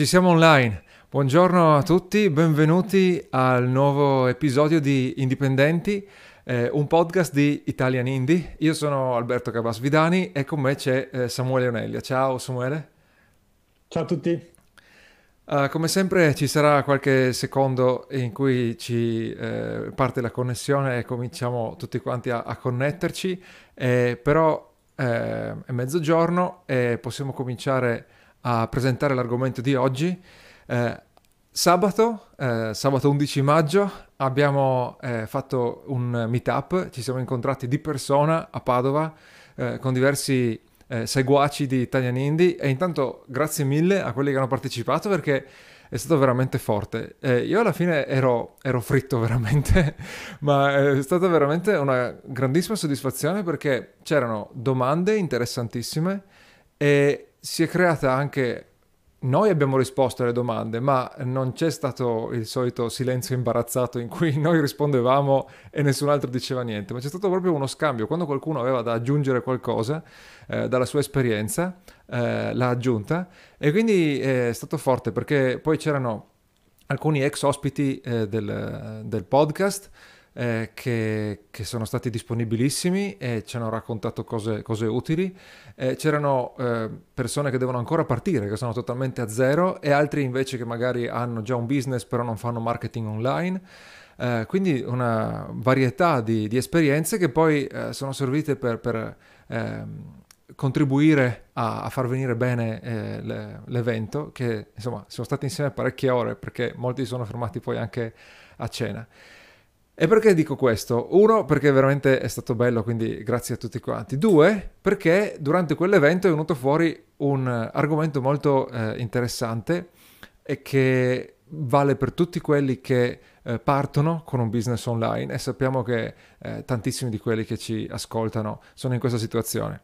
Eccoci, siamo online. Buongiorno a tutti, benvenuti al nuovo episodio di Indipendenti, eh, un podcast di Italian Indie. Io sono Alberto Cabasvidani e con me c'è eh, Samuele Onellia. Ciao Samuele. Ciao a tutti. Uh, come sempre ci sarà qualche secondo in cui ci eh, parte la connessione e cominciamo tutti quanti a, a connetterci, eh, però eh, è mezzogiorno e possiamo cominciare a presentare l'argomento di oggi. Eh, sabato, eh, sabato 11 maggio, abbiamo eh, fatto un meetup, ci siamo incontrati di persona a Padova eh, con diversi eh, seguaci di Italian Indie e intanto grazie mille a quelli che hanno partecipato perché è stato veramente forte. Eh, io alla fine ero, ero fritto veramente, ma è stata veramente una grandissima soddisfazione perché c'erano domande interessantissime e si è creata anche noi abbiamo risposto alle domande, ma non c'è stato il solito silenzio imbarazzato in cui noi rispondevamo e nessun altro diceva niente, ma c'è stato proprio uno scambio. Quando qualcuno aveva da aggiungere qualcosa eh, dalla sua esperienza, eh, l'ha aggiunta e quindi è stato forte perché poi c'erano alcuni ex ospiti eh, del, del podcast eh, che, che, sono stati disponibilissimi e ci hanno raccontato cose, cose utili. Eh, c'erano eh, persone che devono ancora partire, che sono totalmente a zero, e altri invece che magari hanno già un business però non fanno marketing online. Eh, quindi una varietà di, di esperienze che poi eh, sono servite per, per ehm, contribuire a, a, far venire bene eh, le, l'evento, che insomma siamo stati insieme parecchie ore perché molti sono fermati poi anche a cena. E perché dico questo? Uno, perché veramente è stato bello, quindi grazie a tutti quanti. Due, perché durante quell'evento è venuto fuori un argomento molto eh, interessante e che vale per tutti quelli che eh, partono con un business online e sappiamo che eh, tantissimi di quelli che ci ascoltano sono in questa situazione.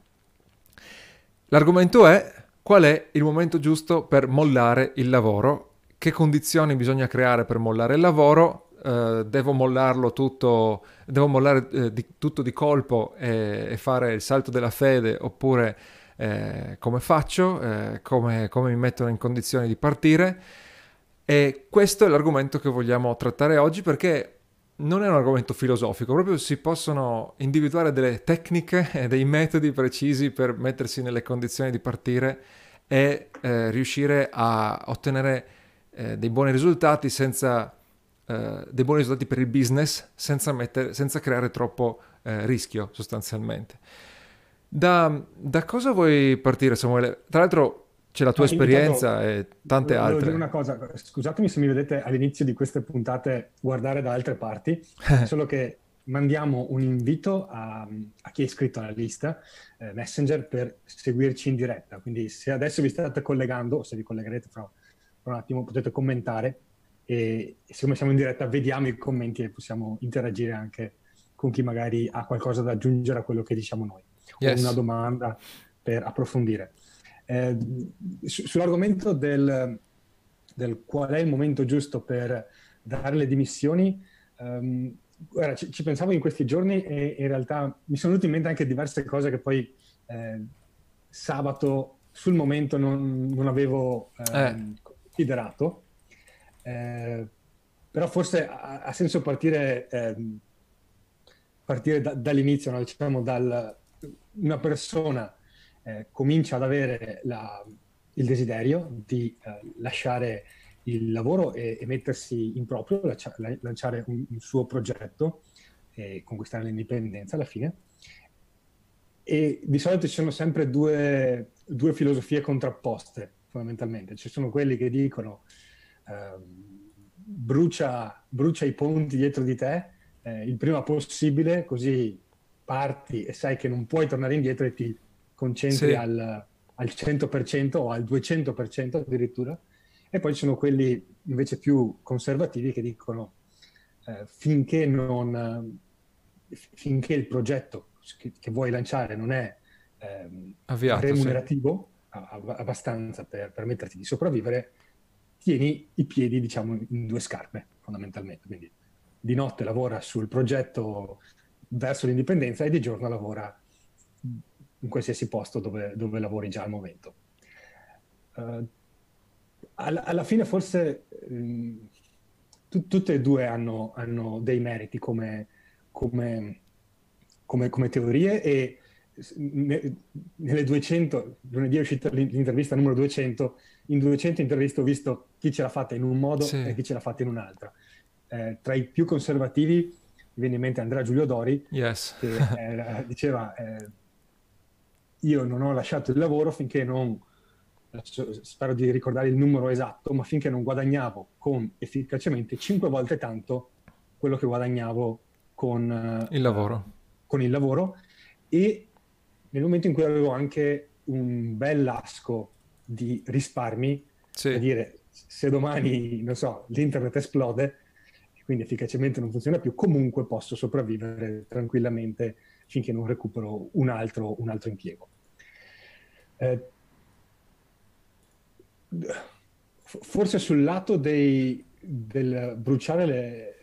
L'argomento è qual è il momento giusto per mollare il lavoro, che condizioni bisogna creare per mollare il lavoro Uh, devo mollarlo tutto, devo mollare uh, di, tutto di colpo e, e, fare il salto della fede oppure eh, come faccio, eh, come, come, mi mettono in condizioni di partire. E questo è l'argomento che vogliamo trattare oggi perché non è un argomento filosofico, proprio si possono individuare delle tecniche e dei metodi precisi per mettersi nelle condizioni di partire e eh, riuscire a ottenere dei buoni risultati senza eh, dei buoni risultati per il business senza, mettere, senza creare troppo eh, rischio sostanzialmente. Da, da, cosa vuoi partire Samuele? Tra l'altro c'è la tua ah, esperienza e tante volevo altre. Dire una cosa, scusatemi se mi vedete all'inizio di queste puntate guardare da altre parti, solo che mandiamo un invito a, a, chi è iscritto alla lista eh, Messenger per seguirci in diretta. Quindi se adesso vi state collegando, o se vi collegherete fra, fra un attimo, potete commentare e siccome siamo in diretta vediamo i commenti e possiamo interagire anche con chi magari ha qualcosa da aggiungere a quello che diciamo noi yes. o una domanda per approfondire. Eh, su, sull'argomento del, del, qual è il momento giusto per dare le dimissioni, um, guarda, ci, ci, pensavo in questi giorni e in realtà mi sono venute in mente anche diverse cose che poi eh, sabato sul momento non, non avevo eh, eh. considerato eh, però forse ha, ha senso partire, eh, partire da, dall'inizio, no? diciamo dal, una persona eh, comincia ad avere la, il desiderio di eh, lasciare il lavoro e, e mettersi in proprio, lancia, lanciare un, un, suo progetto e conquistare l'indipendenza alla fine. E di solito ci sono sempre due, due filosofie contrapposte, fondamentalmente. Ci sono quelli che dicono Ehm, brucia, brucia, i ponti dietro di te eh, il prima possibile, così parti e sai che non puoi tornare indietro e ti concentri sì. al, al 100% o al 200% addirittura. E poi ci sono quelli invece più conservativi che dicono eh, finché, non, finché il progetto che, che vuoi lanciare non è eh, Avviato, remunerativo sì. abbastanza per permetterti di sopravvivere, tieni i piedi, diciamo, in due scarpe, fondamentalmente. Quindi di notte lavora sul progetto verso l'indipendenza e di giorno lavora in qualsiasi posto dove, dove lavori già al momento. Uh, alla, alla fine forse ehm, tu, tutte e due hanno, hanno dei meriti come, come, come, come teorie e nelle 200, lunedì è uscita l'intervista numero 200, in 200 interviste ho visto chi ce l'ha fatta in un modo sì. e chi ce l'ha fatta in un altro. Eh, tra i più conservativi mi viene in mente Andrea Giulio Dori, yes. che era, diceva eh, io non ho lasciato il lavoro finché non, spero di ricordare il numero esatto, ma finché non guadagnavo con efficacemente 5 volte tanto quello che guadagnavo con il lavoro. Uh, con il lavoro e nel momento in cui avevo anche un bel lasco di risparmi, sì. a dire se domani, non so, l'internet esplode, quindi efficacemente non funziona più, comunque posso sopravvivere tranquillamente finché non recupero un altro, un altro impiego. Eh, forse sul lato dei, del bruciare le,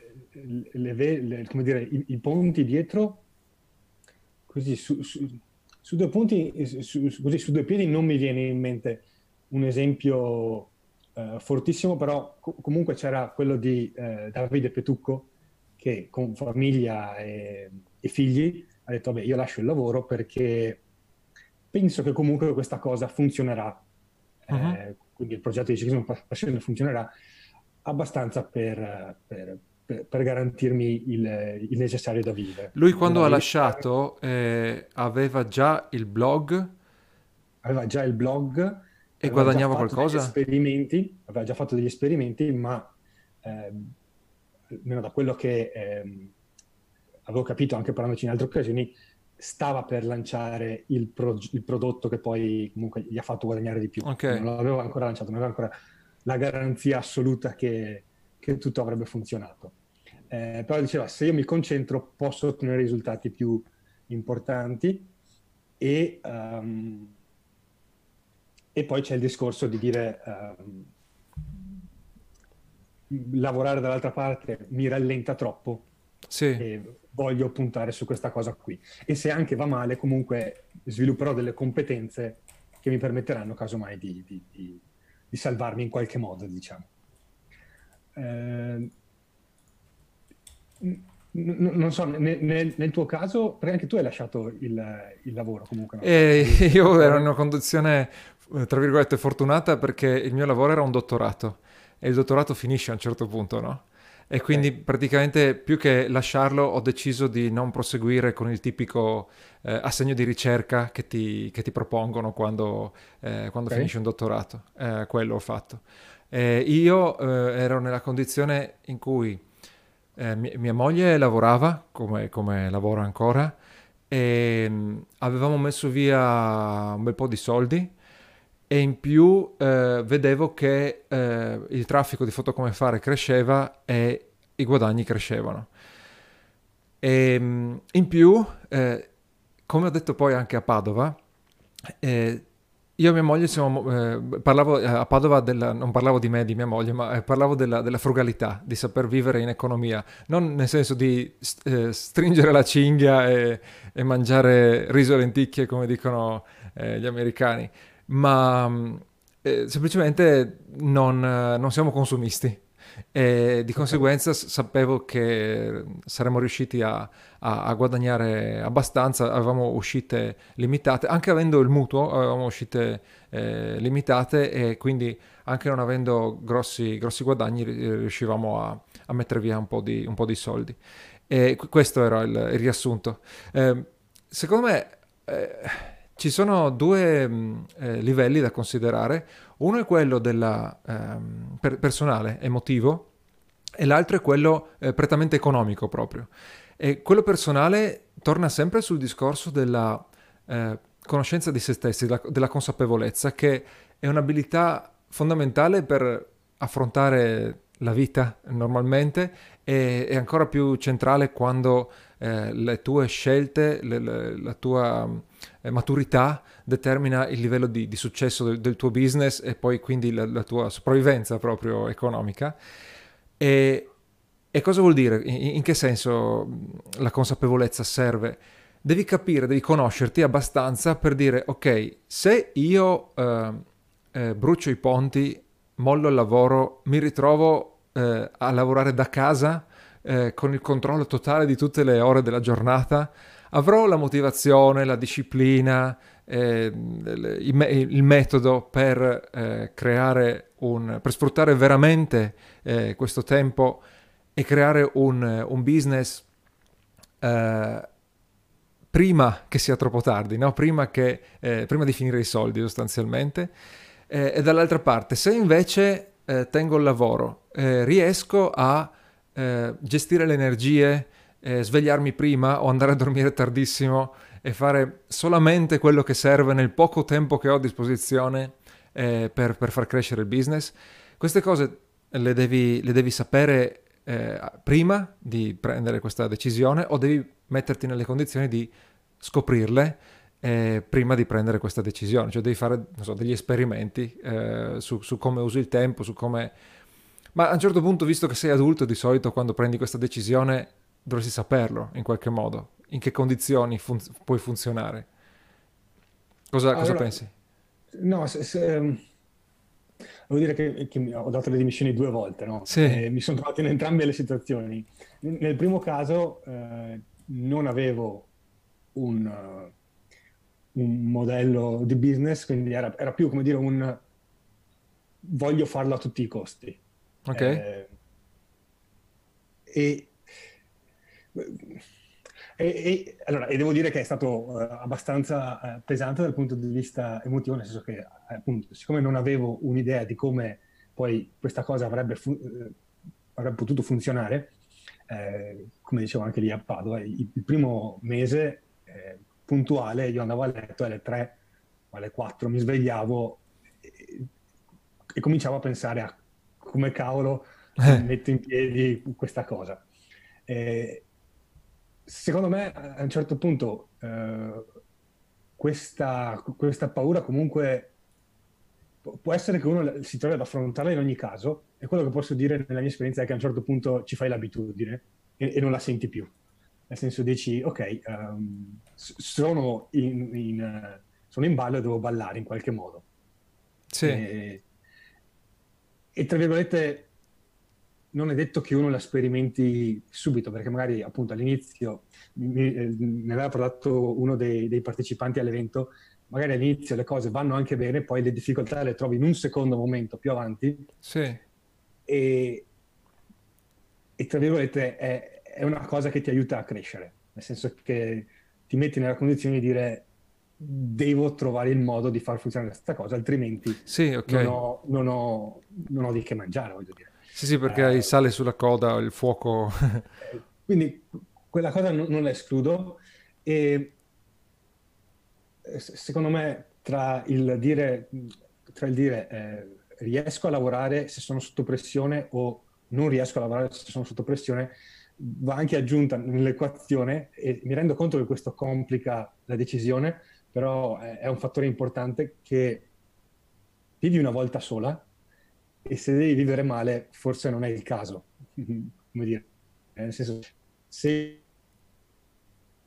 le, le, come dire, i, i, ponti dietro, così su, su, su due punti, su, così su due piedi non mi viene in mente un esempio uh, fortissimo, però co- comunque c'era quello di uh, Davide Petucco che con famiglia e, e, figli ha detto vabbè io lascio il lavoro perché penso che comunque questa cosa funzionerà, uh-huh. eh, quindi il progetto di ciclismo passione funzionerà abbastanza per, per per, per garantirmi il, il, necessario da vivere. Lui quando ha lasciato eh, aveva già il blog? Aveva già il blog. E guadagnava qualcosa? Esperimenti, aveva già fatto degli esperimenti, ma eh, almeno da quello che eh, avevo capito anche parlandoci in altre occasioni, stava per lanciare il, pro- il, prodotto che poi comunque gli ha fatto guadagnare di più. Okay. Non l'aveva ancora lanciato, non aveva ancora la garanzia assoluta che, che tutto avrebbe funzionato. Eh, però diceva, se io mi concentro posso ottenere risultati più importanti e, um, e poi c'è il discorso di dire um, lavorare dall'altra parte mi rallenta troppo sì. e voglio puntare su questa cosa qui. E se anche va male, comunque svilupperò delle competenze che mi permetteranno casomai di, di, di, di salvarmi in qualche modo, diciamo. Eh, non so, nel, nel, tuo caso, perché anche tu hai lasciato il, il lavoro comunque. No? Eh, io ero in una condizione, eh, tra virgolette, fortunata perché il mio lavoro era un dottorato e il dottorato finisce a un certo punto, no? E okay. quindi praticamente più che lasciarlo ho deciso di non proseguire con il tipico eh, assegno di ricerca che ti, che ti propongono quando, eh, quando okay. finisci un dottorato. Eh, quello ho fatto. io eh, ero nella condizione in cui eh, mia, mia, moglie lavorava come, come lavora ancora e mh, mm, avevamo messo via un bel po' di soldi e in più eh, vedevo che eh, il traffico di foto come fare cresceva e i guadagni crescevano. E mh, mm, in più, eh, come ho detto poi anche a Padova, eh, io e mia moglie siamo, eh, parlavo eh, a Padova, della, non parlavo di me, di mia moglie, ma parlavo della, della, frugalità, di saper vivere in economia, non nel senso di stringere la cinghia e, e, mangiare riso e lenticchie come dicono gli americani, ma mm, eh, semplicemente non, non siamo consumisti e di conseguenza sapevo che saremmo riusciti a, a, a, guadagnare abbastanza, avevamo uscite limitate, anche avendo il mutuo avevamo uscite eh, limitate e quindi anche non avendo grossi, grossi guadagni riuscivamo a, a, mettere via un po' di, un po di soldi. E questo era il, il riassunto. Eh, secondo me... Eh, ci sono due mh, eh, livelli da considerare. Uno è quello della, ehm, per- personale, emotivo, e l'altro è quello eh, prettamente economico proprio. E quello personale torna sempre sul discorso della eh, conoscenza di se stessi, della, della, consapevolezza, che è un'abilità fondamentale per affrontare la vita normalmente e è ancora più centrale quando eh, le tue scelte, le, le, la tua maturità determina il livello di, di successo del, del, tuo business e poi quindi la, la tua sopravvivenza proprio economica. E, e cosa vuol dire? In, in, che senso la consapevolezza serve? Devi capire, devi conoscerti abbastanza per dire, ok, se io eh, eh, brucio i ponti mollo il lavoro, mi ritrovo eh, a lavorare da casa eh, con il controllo totale di tutte le ore della giornata, avrò la motivazione, la disciplina, eh, il, il, metodo per eh, creare un, per sfruttare veramente eh, questo tempo e creare un, un business eh, prima che sia troppo tardi, no? prima, che, eh, prima, di finire i soldi sostanzialmente. Eh, e dall'altra parte, se invece tengo il lavoro, riesco a gestire le energie, svegliarmi prima o andare a dormire tardissimo, e fare solamente quello che serve nel poco tempo che ho a disposizione eh, per, per, far crescere il business. Queste cose le devi, le devi sapere eh, prima di prendere questa decisione o devi metterti nelle condizioni di scoprirle eh, prima di prendere questa decisione, cioè devi fare so, degli esperimenti eh, su, su, come usi il tempo, su come... Ma a un certo punto, visto che sei adulto, di solito quando prendi questa decisione dovresti saperlo in qualche modo in che condizioni fun- puoi funzionare. Cosa, allora, cosa pensi? No, se, se, um, devo dire che, che, ho dato le dimissioni due volte, no? sì. eh, mi sono trovato in entrambe le situazioni. Nel primo caso eh, non avevo un, uh, un, modello di business, quindi era, era, più come dire un voglio farlo a tutti i costi. Ok. Eh, e e, e, allora, e, devo dire che è stato uh, abbastanza uh, pesante dal punto di vista emotivo, nel senso che, eh, appunto, siccome non avevo un'idea di come poi questa cosa avrebbe, fu- avrebbe potuto funzionare, eh, come dicevo anche lì a Padova, il, il primo mese eh, puntuale io andavo a letto alle 3 o alle 4, mi svegliavo e, e cominciavo a pensare a come cavolo metto in piedi questa cosa. Eh, secondo me a un certo punto eh, questa, questa, paura comunque può essere che uno si trovi ad affrontarla in ogni caso e quello che posso dire nella mia esperienza è che a un certo punto ci fai l'abitudine e, e non la senti più. Nel senso dici, ok, um, sono, in, in, sono in ballo e devo ballare in qualche modo. Sì. E, e tra virgolette non è detto che uno la sperimenti subito, perché magari appunto all'inizio mi, eh, ne aveva parlato uno dei, dei, partecipanti all'evento, magari all'inizio le cose vanno anche bene, poi le difficoltà le trovi in un secondo momento più avanti. Sì. E, e tra virgolette è, è una cosa che ti aiuta a crescere, nel senso che ti metti nella condizione di dire devo trovare il modo di far funzionare questa cosa, altrimenti sì, okay. non, ho, non, ho, non, ho, di che mangiare, voglio dire. Sì, sì, perché hai sale sulla coda, il fuoco. Quindi quella cosa non, non la escludo e secondo me tra il dire, tra il dire eh, riesco a lavorare se sono sotto pressione o non riesco a lavorare se sono sotto pressione va anche aggiunta nell'equazione e mi rendo conto che questo complica la decisione, però è un fattore importante che vivi una volta sola e se devi vivere male forse non è il caso, come dire, nel senso se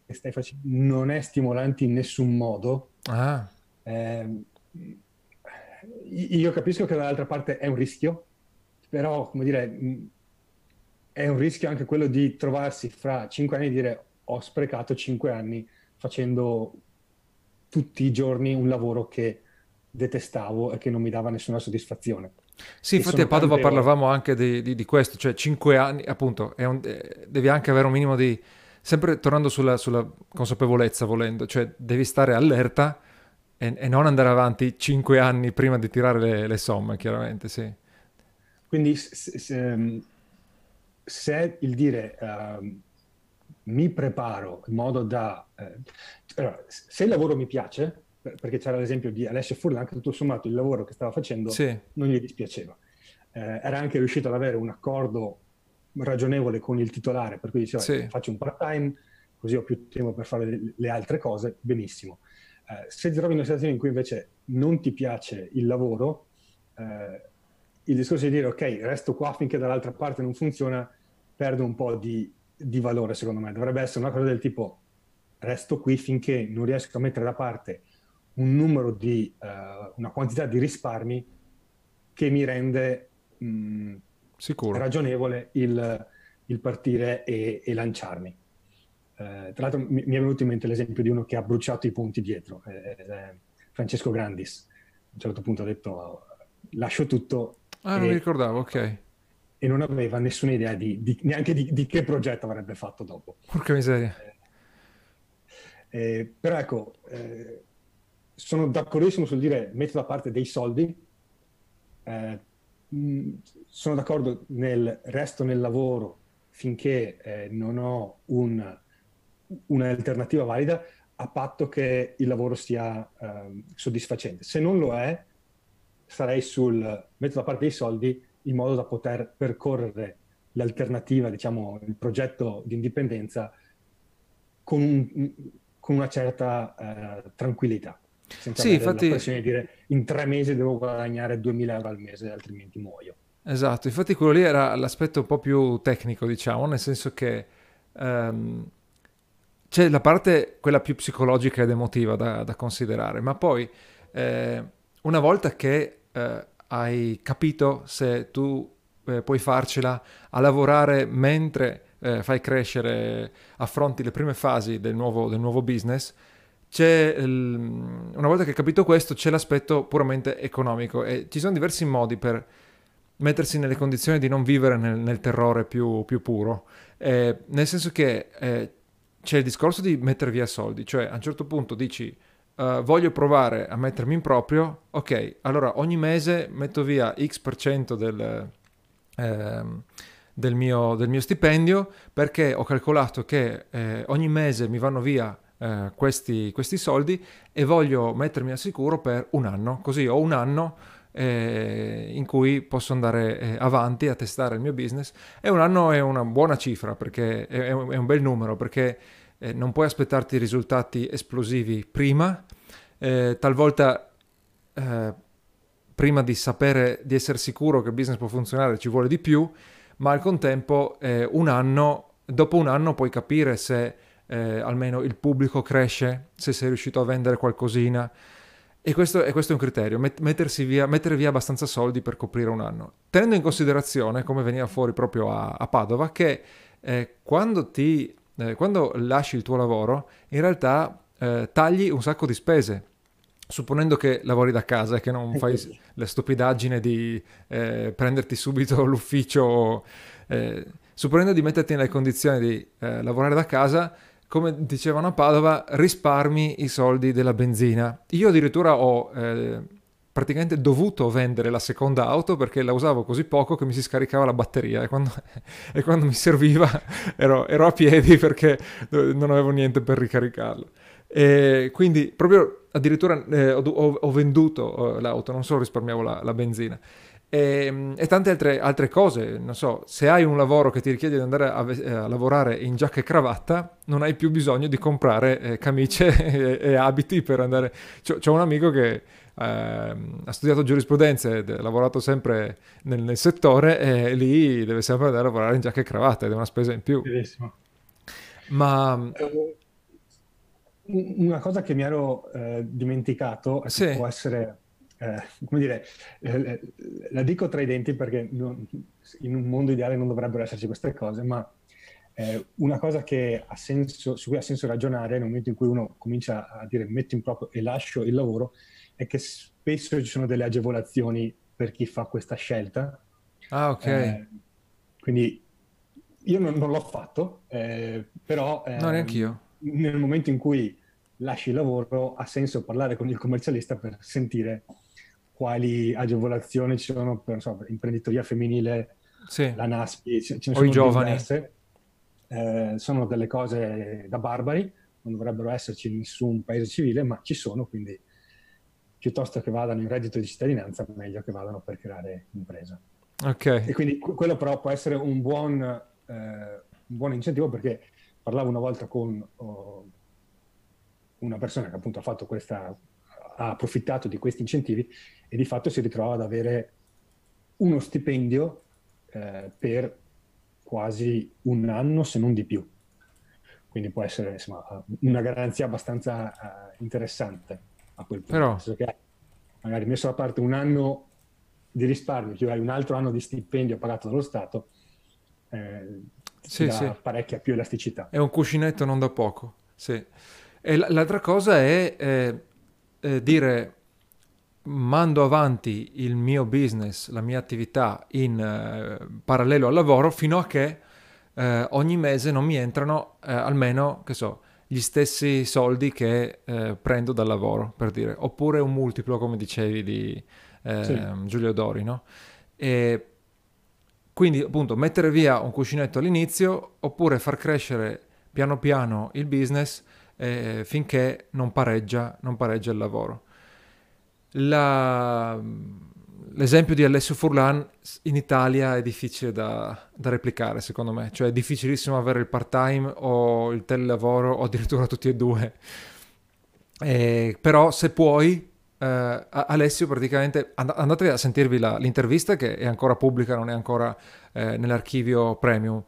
stai facendo non è stimolante in nessun modo, ah. eh, io capisco che dall'altra parte è un rischio, però come dire, è un rischio anche quello di trovarsi fra cinque anni e dire ho sprecato cinque anni facendo tutti i giorni un lavoro che detestavo e che non mi dava nessuna soddisfazione. Sì, infatti a Padova parlavamo anche di, di, di, questo, cioè 5 anni, appunto, un, eh, devi anche avere un minimo di... Sempre tornando sulla, sulla consapevolezza, volendo, cioè devi stare allerta e, e, non andare avanti 5 anni prima di tirare le, le somme, chiaramente, sì. Quindi se, se, se il dire uh, mi preparo in modo da... Uh, allora, se il lavoro mi piace, perché c'era l'esempio di Alessio Furlan, che tutto sommato il lavoro che stava facendo sì. non gli dispiaceva. Eh, era anche riuscito ad avere un accordo ragionevole con il titolare, per cui diceva sì. faccio un part-time, così ho più tempo per fare le, altre cose, benissimo. Eh, se ti trovi in una situazione in cui invece non ti piace il lavoro, eh, il discorso di dire ok, resto qua finché dall'altra parte non funziona, perde un po' di, di valore secondo me. Dovrebbe essere una cosa del tipo resto qui finché non riesco a mettere da parte un numero di, uh, una quantità di risparmi che mi rende mh, ragionevole il, il partire e, e lanciarmi. Eh, tra l'altro mi, mi, è venuto in mente l'esempio di uno che ha bruciato i punti dietro, eh, eh, Francesco Grandis. A un certo punto ha detto lascio tutto. Ah, e, non mi ricordavo, ok. E non aveva nessuna idea di, di, neanche di, di, che progetto avrebbe fatto dopo. Porca miseria. Eh, eh, però ecco, eh, sono d'accordissimo sul dire metto da parte dei soldi, mh, sono d'accordo nel resto nel lavoro finché non ho un un'alternativa valida a patto che il lavoro sia eh, soddisfacente. Se non lo è, sarei sul metto da parte dei soldi in modo da poter percorrere l'alternativa, diciamo, il progetto di indipendenza con, un, con una certa eh, tranquillità. Senza sì, infatti... la pressione di dire in tre mesi devo guadagnare 2000 euro al mese, altrimenti muoio. Esatto, infatti quello lì era l'aspetto un po' più tecnico, diciamo, nel senso che um, c'è la parte, quella più psicologica ed emotiva da, da considerare, ma poi eh, una volta che eh, hai capito se tu eh, puoi farcela a lavorare mentre eh, fai crescere, affronti le prime fasi del nuovo, del nuovo business, c'è, una volta che hai capito questo, c'è l'aspetto puramente economico e ci sono diversi modi per mettersi nelle condizioni di non vivere nel, nel terrore più, più puro, eh, nel senso che eh, c'è il discorso di mettere via soldi, cioè a un certo punto dici uh, voglio provare a mettermi in proprio, ok, allora ogni mese metto via X% per cento del, eh, del, mio, del, mio, stipendio perché ho calcolato che eh, ogni mese mi vanno via eh, questi, questi soldi e voglio mettermi al sicuro per un anno, così ho un anno eh, in cui posso andare eh, avanti a testare il mio business e un anno è una buona cifra perché è, è un bel numero perché eh, non puoi aspettarti risultati esplosivi prima, eh, talvolta eh, prima di sapere, di essere sicuro che il business può funzionare ci vuole di più, ma al contempo eh, un anno, dopo un anno puoi capire se eh, almeno il pubblico cresce, se sei riuscito a vendere qualcosina. E questo, e questo, è un criterio, met- via, mettere via abbastanza soldi per coprire un anno. Tenendo in considerazione, come veniva fuori proprio a, a Padova, che eh, quando ti eh, quando lasci il tuo lavoro, in realtà eh, tagli un sacco di spese. Supponendo che lavori da casa e che non fai la stupidaggine di eh, prenderti subito l'ufficio, eh, supponendo di metterti nelle condizioni di eh, lavorare da casa, come dicevano a Padova, risparmi i soldi della benzina. Io addirittura ho eh, praticamente dovuto vendere la seconda auto perché la usavo così poco che mi si scaricava la batteria e quando, e quando mi serviva ero, ero, a piedi perché non avevo niente per ricaricarlo. E quindi proprio addirittura eh, ho, ho, venduto eh, l'auto, non solo risparmiavo la, la benzina. E, e, tante altre, altre, cose, non so, se hai un lavoro che ti richiede di andare a, a lavorare in giacca e cravatta, non hai più bisogno di comprare eh, camicie e, e, abiti per andare... C'ho, c'ho un amico che eh, ha studiato giurisprudenza ed ha lavorato sempre nel, nel, settore e lì deve sempre andare a lavorare in giacca e cravatta ed è una spesa in più. Benissimo. Ma... Eh, una cosa che mi ero eh, dimenticato sì. può essere, eh, come dire, eh, la dico tra i denti perché non, in un mondo ideale non dovrebbero esserci queste cose, ma eh, una cosa che ha senso, su cui ha senso ragionare nel momento in cui uno comincia a dire metto in proprio e lascio il lavoro è che spesso ci sono delle agevolazioni per chi fa questa scelta. Ah, ok. Eh, quindi io non, non l'ho fatto, eh, però... Eh, no, neanche io. Nel momento in cui lasci il lavoro ha senso parlare con il commercialista per sentire quali agevolazioni ci sono per so, imprenditoria femminile, sì. la NASPI, ce, ce ne o i giovani. Eh, sono delle cose da barbari, non dovrebbero esserci in nessun paese civile, ma ci sono, quindi piuttosto che vadano in reddito di cittadinanza, meglio che vadano per creare impresa. Ok. E quindi quello però può essere un buon, eh, un buon incentivo perché parlavo una volta con oh, una persona che appunto ha fatto questa, ha approfittato di questi incentivi e di fatto si ritrova ad avere uno stipendio eh, per quasi un anno, se non di più. Quindi può essere insomma, una garanzia abbastanza uh, interessante a quel punto. Però... Che magari messo da parte un anno di risparmio, più hai un altro anno di stipendio pagato dallo Stato, eh, sì, sì. parecchia più elasticità. È un cuscinetto non da poco, sì. E l'altra cosa è eh, eh, dire mando avanti il mio business, la mia attività in eh, parallelo al lavoro fino a che eh, ogni mese non mi entrano eh, almeno, che so, gli stessi soldi che eh, prendo dal lavoro, per dire, oppure un multiplo, come dicevi, di eh, sì. Giulio Dori, no? E quindi, appunto, mettere via un cuscinetto all'inizio, oppure far crescere piano piano il business eh, finché non pareggia, non pareggia il lavoro. La, l'esempio di Alessio Furlan in Italia è difficile da, da, replicare, secondo me. Cioè è difficilissimo avere il part-time o il telelavoro o addirittura tutti e due. Eh, però se puoi, eh, Alessio praticamente, and- andate a sentirvi la, l'intervista che è ancora pubblica, non è ancora eh, nell'archivio premium.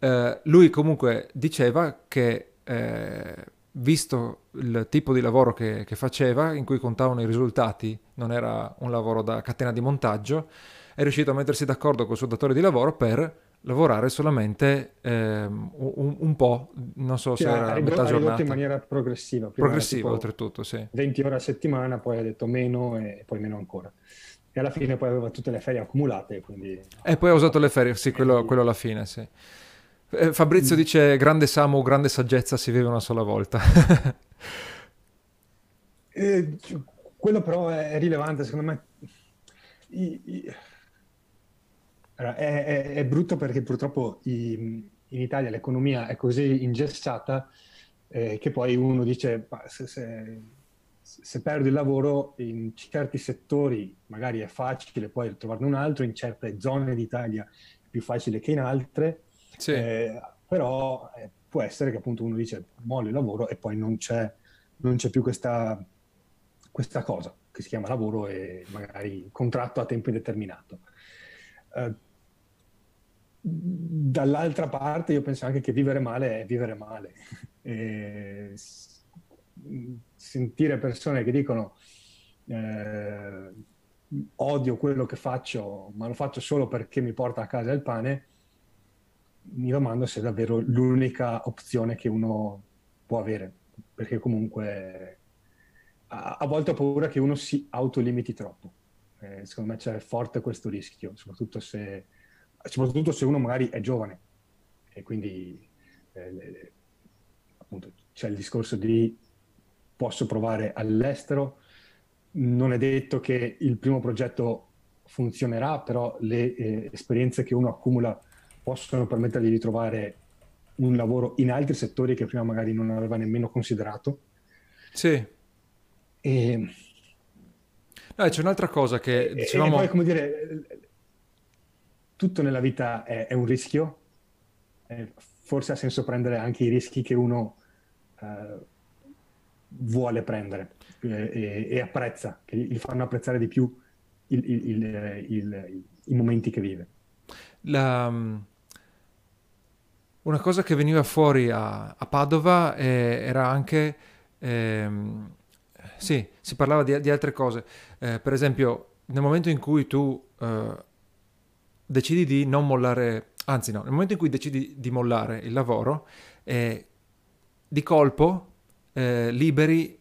Eh, lui comunque diceva che eh, visto il tipo di lavoro che, che, faceva, in cui contavano i risultati, non era un lavoro da catena di montaggio, è riuscito a mettersi d'accordo col suo datore di lavoro per lavorare solamente ehm, un, un, po', non so se sì, era metà giornata. in maniera progressiva. progressiva oltretutto, sì. 20 ore a settimana, poi ha detto meno e poi meno ancora. E alla fine poi aveva tutte le ferie accumulate, quindi... E poi ha usato le ferie, sì, quello, quello alla fine, sì. Eh, Fabrizio mm. dice grande Samu, grande saggezza si vive una sola volta. eh, quello però è rilevante, secondo me. I, i... Allora, è, è, è, brutto perché purtroppo i, in Italia l'economia è così ingessata eh, che poi uno dice se, se, se, perdo il lavoro in certi settori magari è facile poi trovarne un altro, in certe zone d'Italia è più facile che in altre sì. Eh, però eh, può essere che appunto uno dice mollo il lavoro e poi non c'è, non c'è più questa, questa, cosa che si chiama lavoro e magari contratto a tempo indeterminato. Eh, dall'altra parte io penso anche che vivere male è vivere male. e sentire persone che dicono eh, odio quello che faccio, ma lo faccio solo perché mi porta a casa il pane, mi domando se è davvero l'unica opzione che uno può avere, perché comunque a, a volte ho paura che uno si autolimiti troppo. Eh, secondo me c'è forte questo rischio, soprattutto se, soprattutto se uno magari è giovane e quindi eh, appunto c'è il discorso di posso provare all'estero, non è detto che il primo progetto funzionerà, però le eh, esperienze che uno accumula possono permettergli di trovare un lavoro in altri settori che prima magari non aveva nemmeno considerato. Sì. E... No, c'è un'altra cosa che dicevamo... E poi, come dire, tutto nella vita è, è un rischio. Eh, forse ha senso prendere anche i rischi che uno eh, vuole prendere eh, e, apprezza, che gli fanno apprezzare di più il, il, il, i momenti che vive. La, una cosa che veniva fuori a, a Padova eh, era anche, ehm, sì, si parlava di, di altre cose, eh, per esempio nel momento in cui tu eh, decidi di non mollare, anzi no, nel momento in cui decidi di mollare il lavoro, eh, di colpo eh, liberi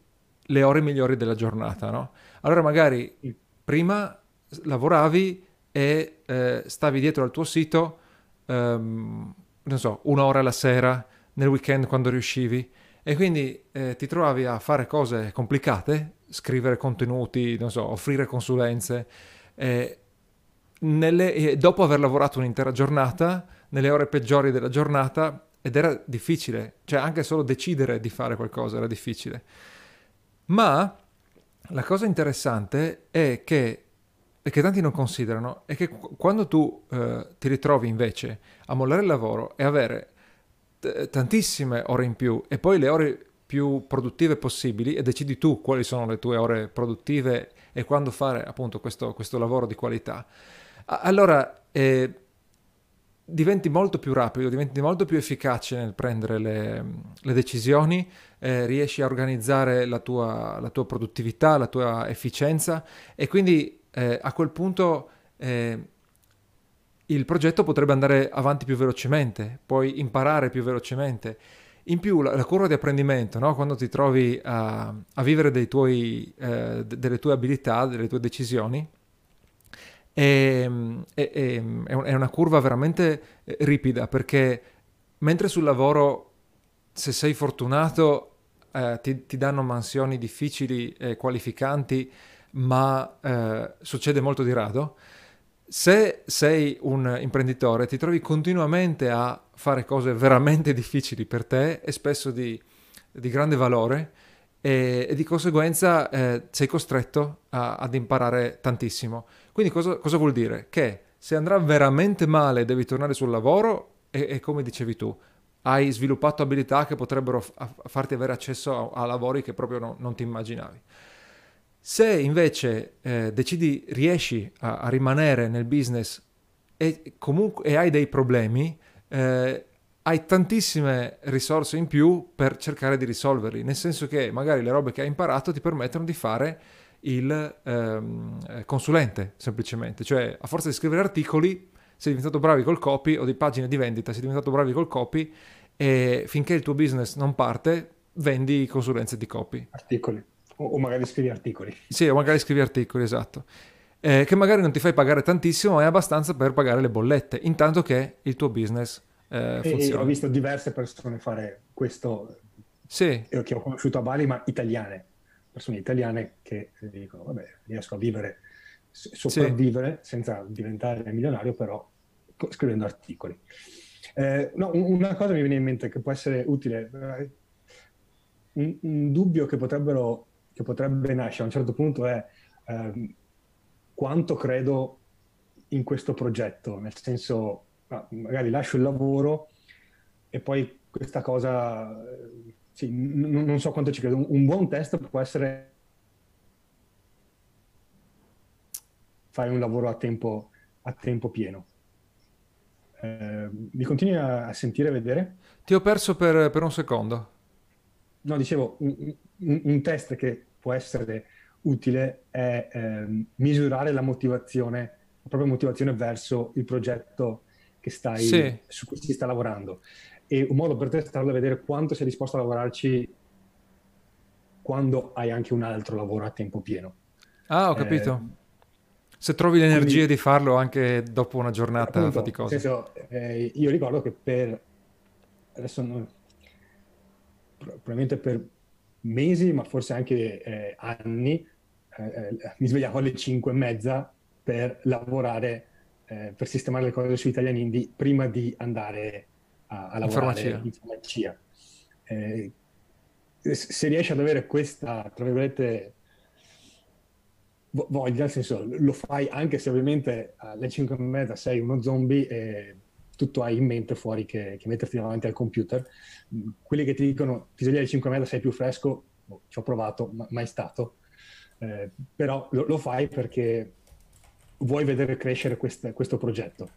le ore migliori della giornata, no? Allora magari prima lavoravi e eh, stavi dietro al tuo sito um, non so, un'ora la sera, nel weekend quando riuscivi, e quindi eh, ti trovavi a fare cose complicate, scrivere contenuti, non so, offrire consulenze, eh, nelle, eh, dopo aver lavorato un'intera giornata, nelle ore peggiori della giornata, ed era difficile, cioè anche solo decidere di fare qualcosa era difficile. Ma la cosa interessante è che e che tanti non considerano è che quando tu eh, ti ritrovi invece a mollare il lavoro e avere t- tantissime ore in più e poi le ore più produttive possibili e decidi tu quali sono le tue ore produttive e quando fare appunto questo, questo lavoro di qualità, allora eh, diventi molto più rapido, diventi molto più efficace nel prendere le, le decisioni, eh, riesci a organizzare la tua, la tua produttività, la tua efficienza e quindi eh, a quel punto eh, il progetto potrebbe andare avanti più velocemente, puoi imparare più velocemente. In più la, la curva di apprendimento, no? quando ti trovi a, a vivere tuoi, eh, delle tue abilità, delle tue decisioni, è, è, è, una curva veramente ripida perché mentre sul lavoro, se sei fortunato, eh, ti, ti, danno mansioni difficili e qualificanti, ma eh, succede molto di rado. Se sei un imprenditore, ti trovi continuamente a fare cose veramente difficili per te e spesso di, di grande valore e, e di conseguenza eh, sei costretto a, ad imparare tantissimo. Quindi cosa, cosa, vuol dire? Che se andrà veramente male devi tornare sul lavoro, e, e come dicevi tu, hai sviluppato abilità che potrebbero f- farti avere accesso a, a lavori che proprio no, non ti immaginavi. Se invece eh, decidi, riesci a, a, rimanere nel business e, comunque, e hai dei problemi, eh, hai tantissime risorse in più per cercare di risolverli, nel senso che magari le robe che hai imparato ti permettono di fare il ehm, consulente, semplicemente, cioè a forza di scrivere articoli sei diventato bravi col copy o di pagine di vendita, sei diventato bravi col copy e finché il tuo business non parte, vendi consulenze di copy. Articoli. O, magari scrivi articoli. Sì, o magari scrivi articoli, esatto. Eh, che magari non ti fai pagare tantissimo, ma è abbastanza per pagare le bollette, intanto che il tuo business eh, funziona. E ho visto diverse persone fare questo, sì. che ho conosciuto a Bali, ma italiane, persone italiane che dicono, vabbè, riesco a vivere, sopravvivere sì. senza diventare milionario, però scrivendo articoli. Eh, no, una cosa mi viene in mente che può essere utile, eh, un, un dubbio che, che, potrebbe nascere a un certo punto è eh, quanto credo in questo progetto, nel senso magari lascio il lavoro e poi questa cosa, sì, n- non so quanto ci credo, un, buon test può essere fare un lavoro a tempo, a tempo pieno. Eh, mi continui a, a, sentire, vedere? Ti ho perso per, per un secondo. No, dicevo, un, un, un, test che può essere utile è eh, misurare la motivazione, la propria motivazione verso il progetto che stai, sì. su cui si sta lavorando. E un modo per testarlo è vedere quanto sei disposto a lavorarci quando hai anche un altro lavoro a tempo pieno. Ah, ho capito. Eh, se trovi l'energia Quindi, di farlo anche dopo una giornata appunto, faticosa. Senso, eh, io ricordo che per adesso non, probabilmente per mesi, ma forse anche eh, anni, eh, eh mi svegliavo alle 5 e mezza per lavorare, eh, per sistemare le cose su Italian Indie prima di andare a, a lavorare in farmacia. In farmacia. Eh, se riesci ad avere questa, tra virgolette, voglia, nel senso lo fai anche se ovviamente alle 5 e mezza sei uno zombie e tutto hai in mente fuori che, che metterti davanti al computer. Quelli che ti dicono ti svegli alle 5 e mezza sei più fresco, oh, ci ho provato, ma mai stato. Eh, però lo, lo, fai perché vuoi vedere crescere quest, questo progetto.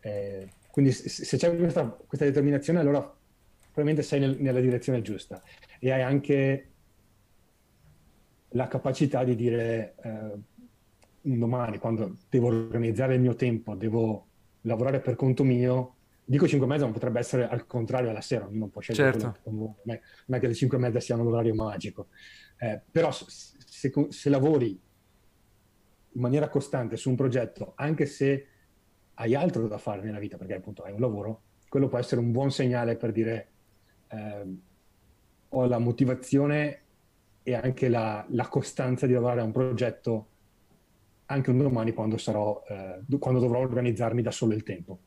Eh, quindi se c'è questa, questa, determinazione allora probabilmente sei nel, nella direzione giusta e hai anche la capacità di dire eh, un domani, quando devo organizzare il mio tempo, devo lavorare per conto mio, dico 5 e mezza, ma potrebbe essere al contrario alla sera, ognuno può scegliere certo. quello non è che le 5 e mezza siano l'orario magico. Eh, però se, se, lavori in maniera costante su un progetto, anche se hai altro da fare nella vita, perché appunto hai un lavoro, quello può essere un buon segnale per dire eh, ho la motivazione e anche la, la, costanza di lavorare a un progetto anche un domani quando, sarò, eh, quando dovrò organizzarmi da solo il tempo.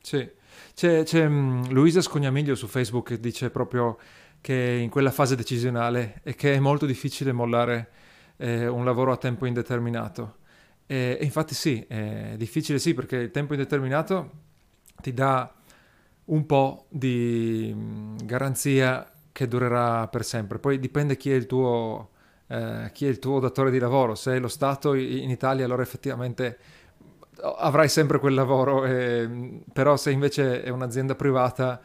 Sì, c'è, c'è um, Luisa Scognamiglio su Facebook che dice proprio che in quella fase decisionale e che è molto difficile mollare eh, un lavoro a tempo indeterminato. E, e, infatti sì, è difficile sì perché il tempo indeterminato ti dà un po' di um, garanzia che durerà per sempre. Poi dipende chi è il tuo, eh, chi è il tuo datore di lavoro. Se è lo Stato in Italia, allora effettivamente avrai sempre quel lavoro, eh, però se invece è un'azienda privata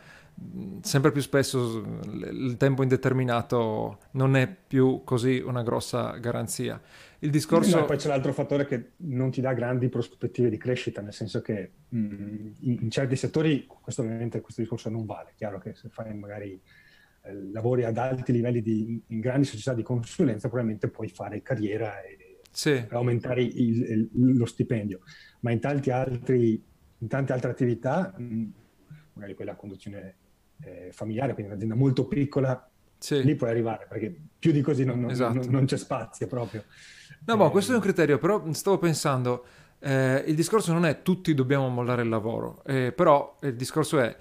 sempre più spesso il tempo indeterminato non è più così una grossa garanzia. Il discorso... No, poi c'è l'altro fattore che non ti dà grandi prospettive di crescita, nel senso che mh, in certi settori questo ovviamente questo discorso non vale. Chiaro che se fai magari eh, lavori ad alti livelli di, in grandi società di consulenza, probabilmente puoi fare carriera e sì. aumentare il, il, lo stipendio. Ma in, tanti altri, in tante altre attività, mh, magari quella a conduzione eh, familiare, quindi un'azienda molto piccola, sì. lì puoi arrivare, perché più di così non, non, esatto. non, non c'è spazio proprio. No, boh, questo è un criterio, però stavo pensando, eh, il discorso non è tutti dobbiamo mollare il lavoro, eh, però il discorso è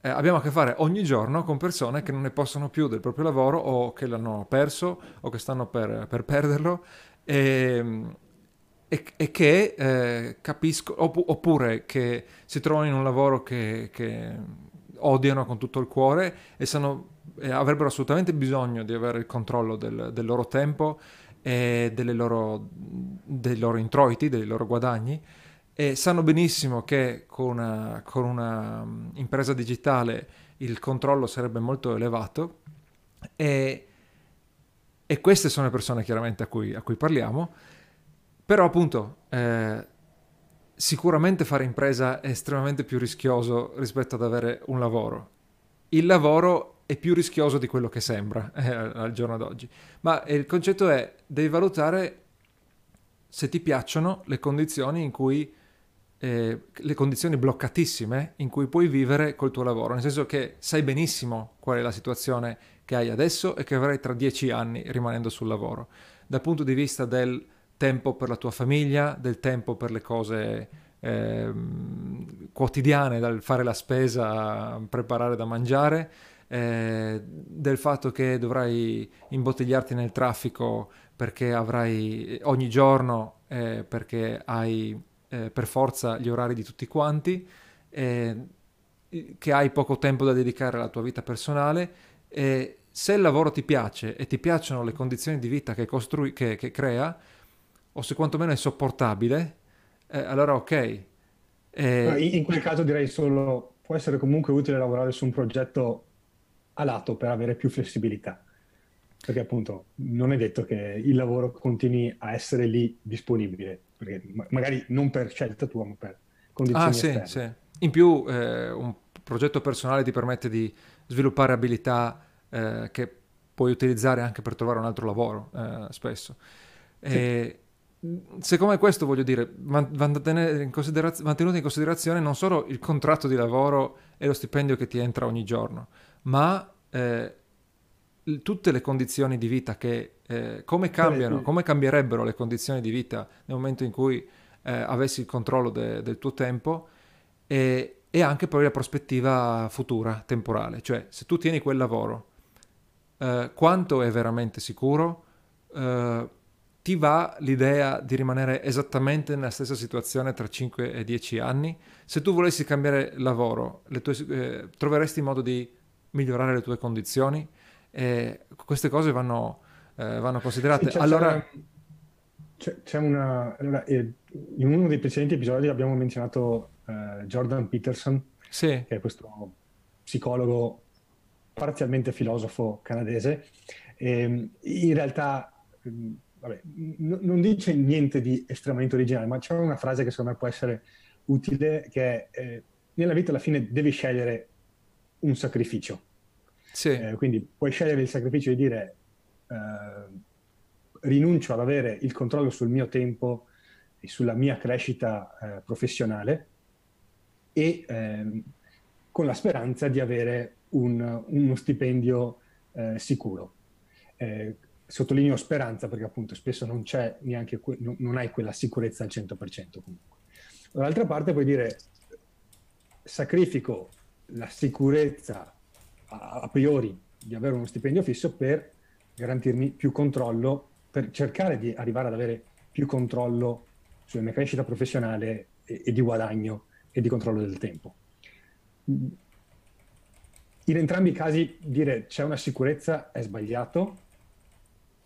eh, abbiamo a che fare ogni giorno con persone che non ne possono più del proprio lavoro o che l'hanno perso o che stanno per, per perderlo e, e, e che eh, capisco, oppure che si trovano in un lavoro che, che odiano con tutto il cuore e sanno, avrebbero assolutamente bisogno di avere il controllo del, del loro tempo e loro, dei loro introiti, dei loro guadagni e sanno benissimo che con una, con una mm, impresa digitale il controllo sarebbe molto elevato e, e queste sono le persone chiaramente a cui, a cui parliamo, però appunto eh, sicuramente fare impresa è estremamente più rischioso rispetto ad avere un lavoro. Il lavoro è più rischioso di quello che sembra eh, al giorno d'oggi, ma il concetto è devi valutare se ti piacciono le condizioni in cui eh, le condizioni bloccatissime in cui puoi vivere col tuo lavoro, nel senso che sai benissimo qual è la situazione che hai adesso e che avrai tra dieci anni rimanendo sul lavoro. Dal punto di vista del tempo per la tua famiglia, del tempo per le cose eh, quotidiane, dal fare la spesa, preparare da mangiare, eh, del fatto che dovrai imbottigliarti nel traffico perché avrai ogni giorno, eh, perché hai eh, per forza gli orari di tutti quanti, eh, che hai poco tempo da dedicare alla tua vita personale e se il lavoro ti piace e ti piacciono le condizioni di vita che, costrui- che, che crea, o se quantomeno è sopportabile, eh, allora ok. Eh, in quel caso direi solo, può essere comunque utile lavorare su un progetto a lato per avere più flessibilità, perché appunto non è detto che il lavoro continui a essere lì disponibile, perché magari non per scelta tua, ma per condizioni ah, sì, sì. In più eh, un progetto personale ti permette di sviluppare abilità eh, che puoi utilizzare anche per trovare un altro lavoro eh, spesso. Sì. E, secondo me questo voglio dire, va, va in mantenuto in considerazione non solo il contratto di lavoro e lo stipendio che ti entra ogni giorno, ma eh, tutte le condizioni di vita che eh, come cambiano, come cambierebbero le condizioni di vita nel momento in cui eh, avessi il controllo de, del tuo tempo e, e, anche poi la prospettiva futura, temporale, cioè se tu tieni quel lavoro, eh, quanto è veramente sicuro? Eh, ti va l'idea di rimanere esattamente nella stessa situazione tra 5 e 10 anni? Se tu volessi cambiare lavoro, tue, eh, troveresti modo di migliorare le tue condizioni? E queste cose vanno, eh, vanno considerate. C'è, allora... C'è, c'è una... Allora, eh, in uno dei precedenti episodi abbiamo menzionato eh, Jordan Peterson, sì. che è questo psicologo parzialmente filosofo canadese. E, in realtà vabbè, n- non dice niente di estremamente originale, ma c'è una frase che secondo me può essere utile, che è eh, nella vita alla fine devi scegliere un sacrificio. Sì. Eh, quindi puoi scegliere il sacrificio di dire eh, rinuncio ad avere il controllo sul mio tempo e sulla mia crescita eh, professionale e ehm, con la speranza di avere un, uno stipendio eh, sicuro. Eh, sottolineo speranza perché appunto spesso non c'è neanche, que- non hai quella sicurezza al 100% comunque. Dall'altra parte puoi dire sacrifico la sicurezza a, priori di avere uno stipendio fisso per garantirmi più controllo, per cercare di arrivare ad avere più controllo sulla mia crescita professionale e, e di guadagno e di controllo del tempo. In entrambi i casi dire c'è una sicurezza è sbagliato,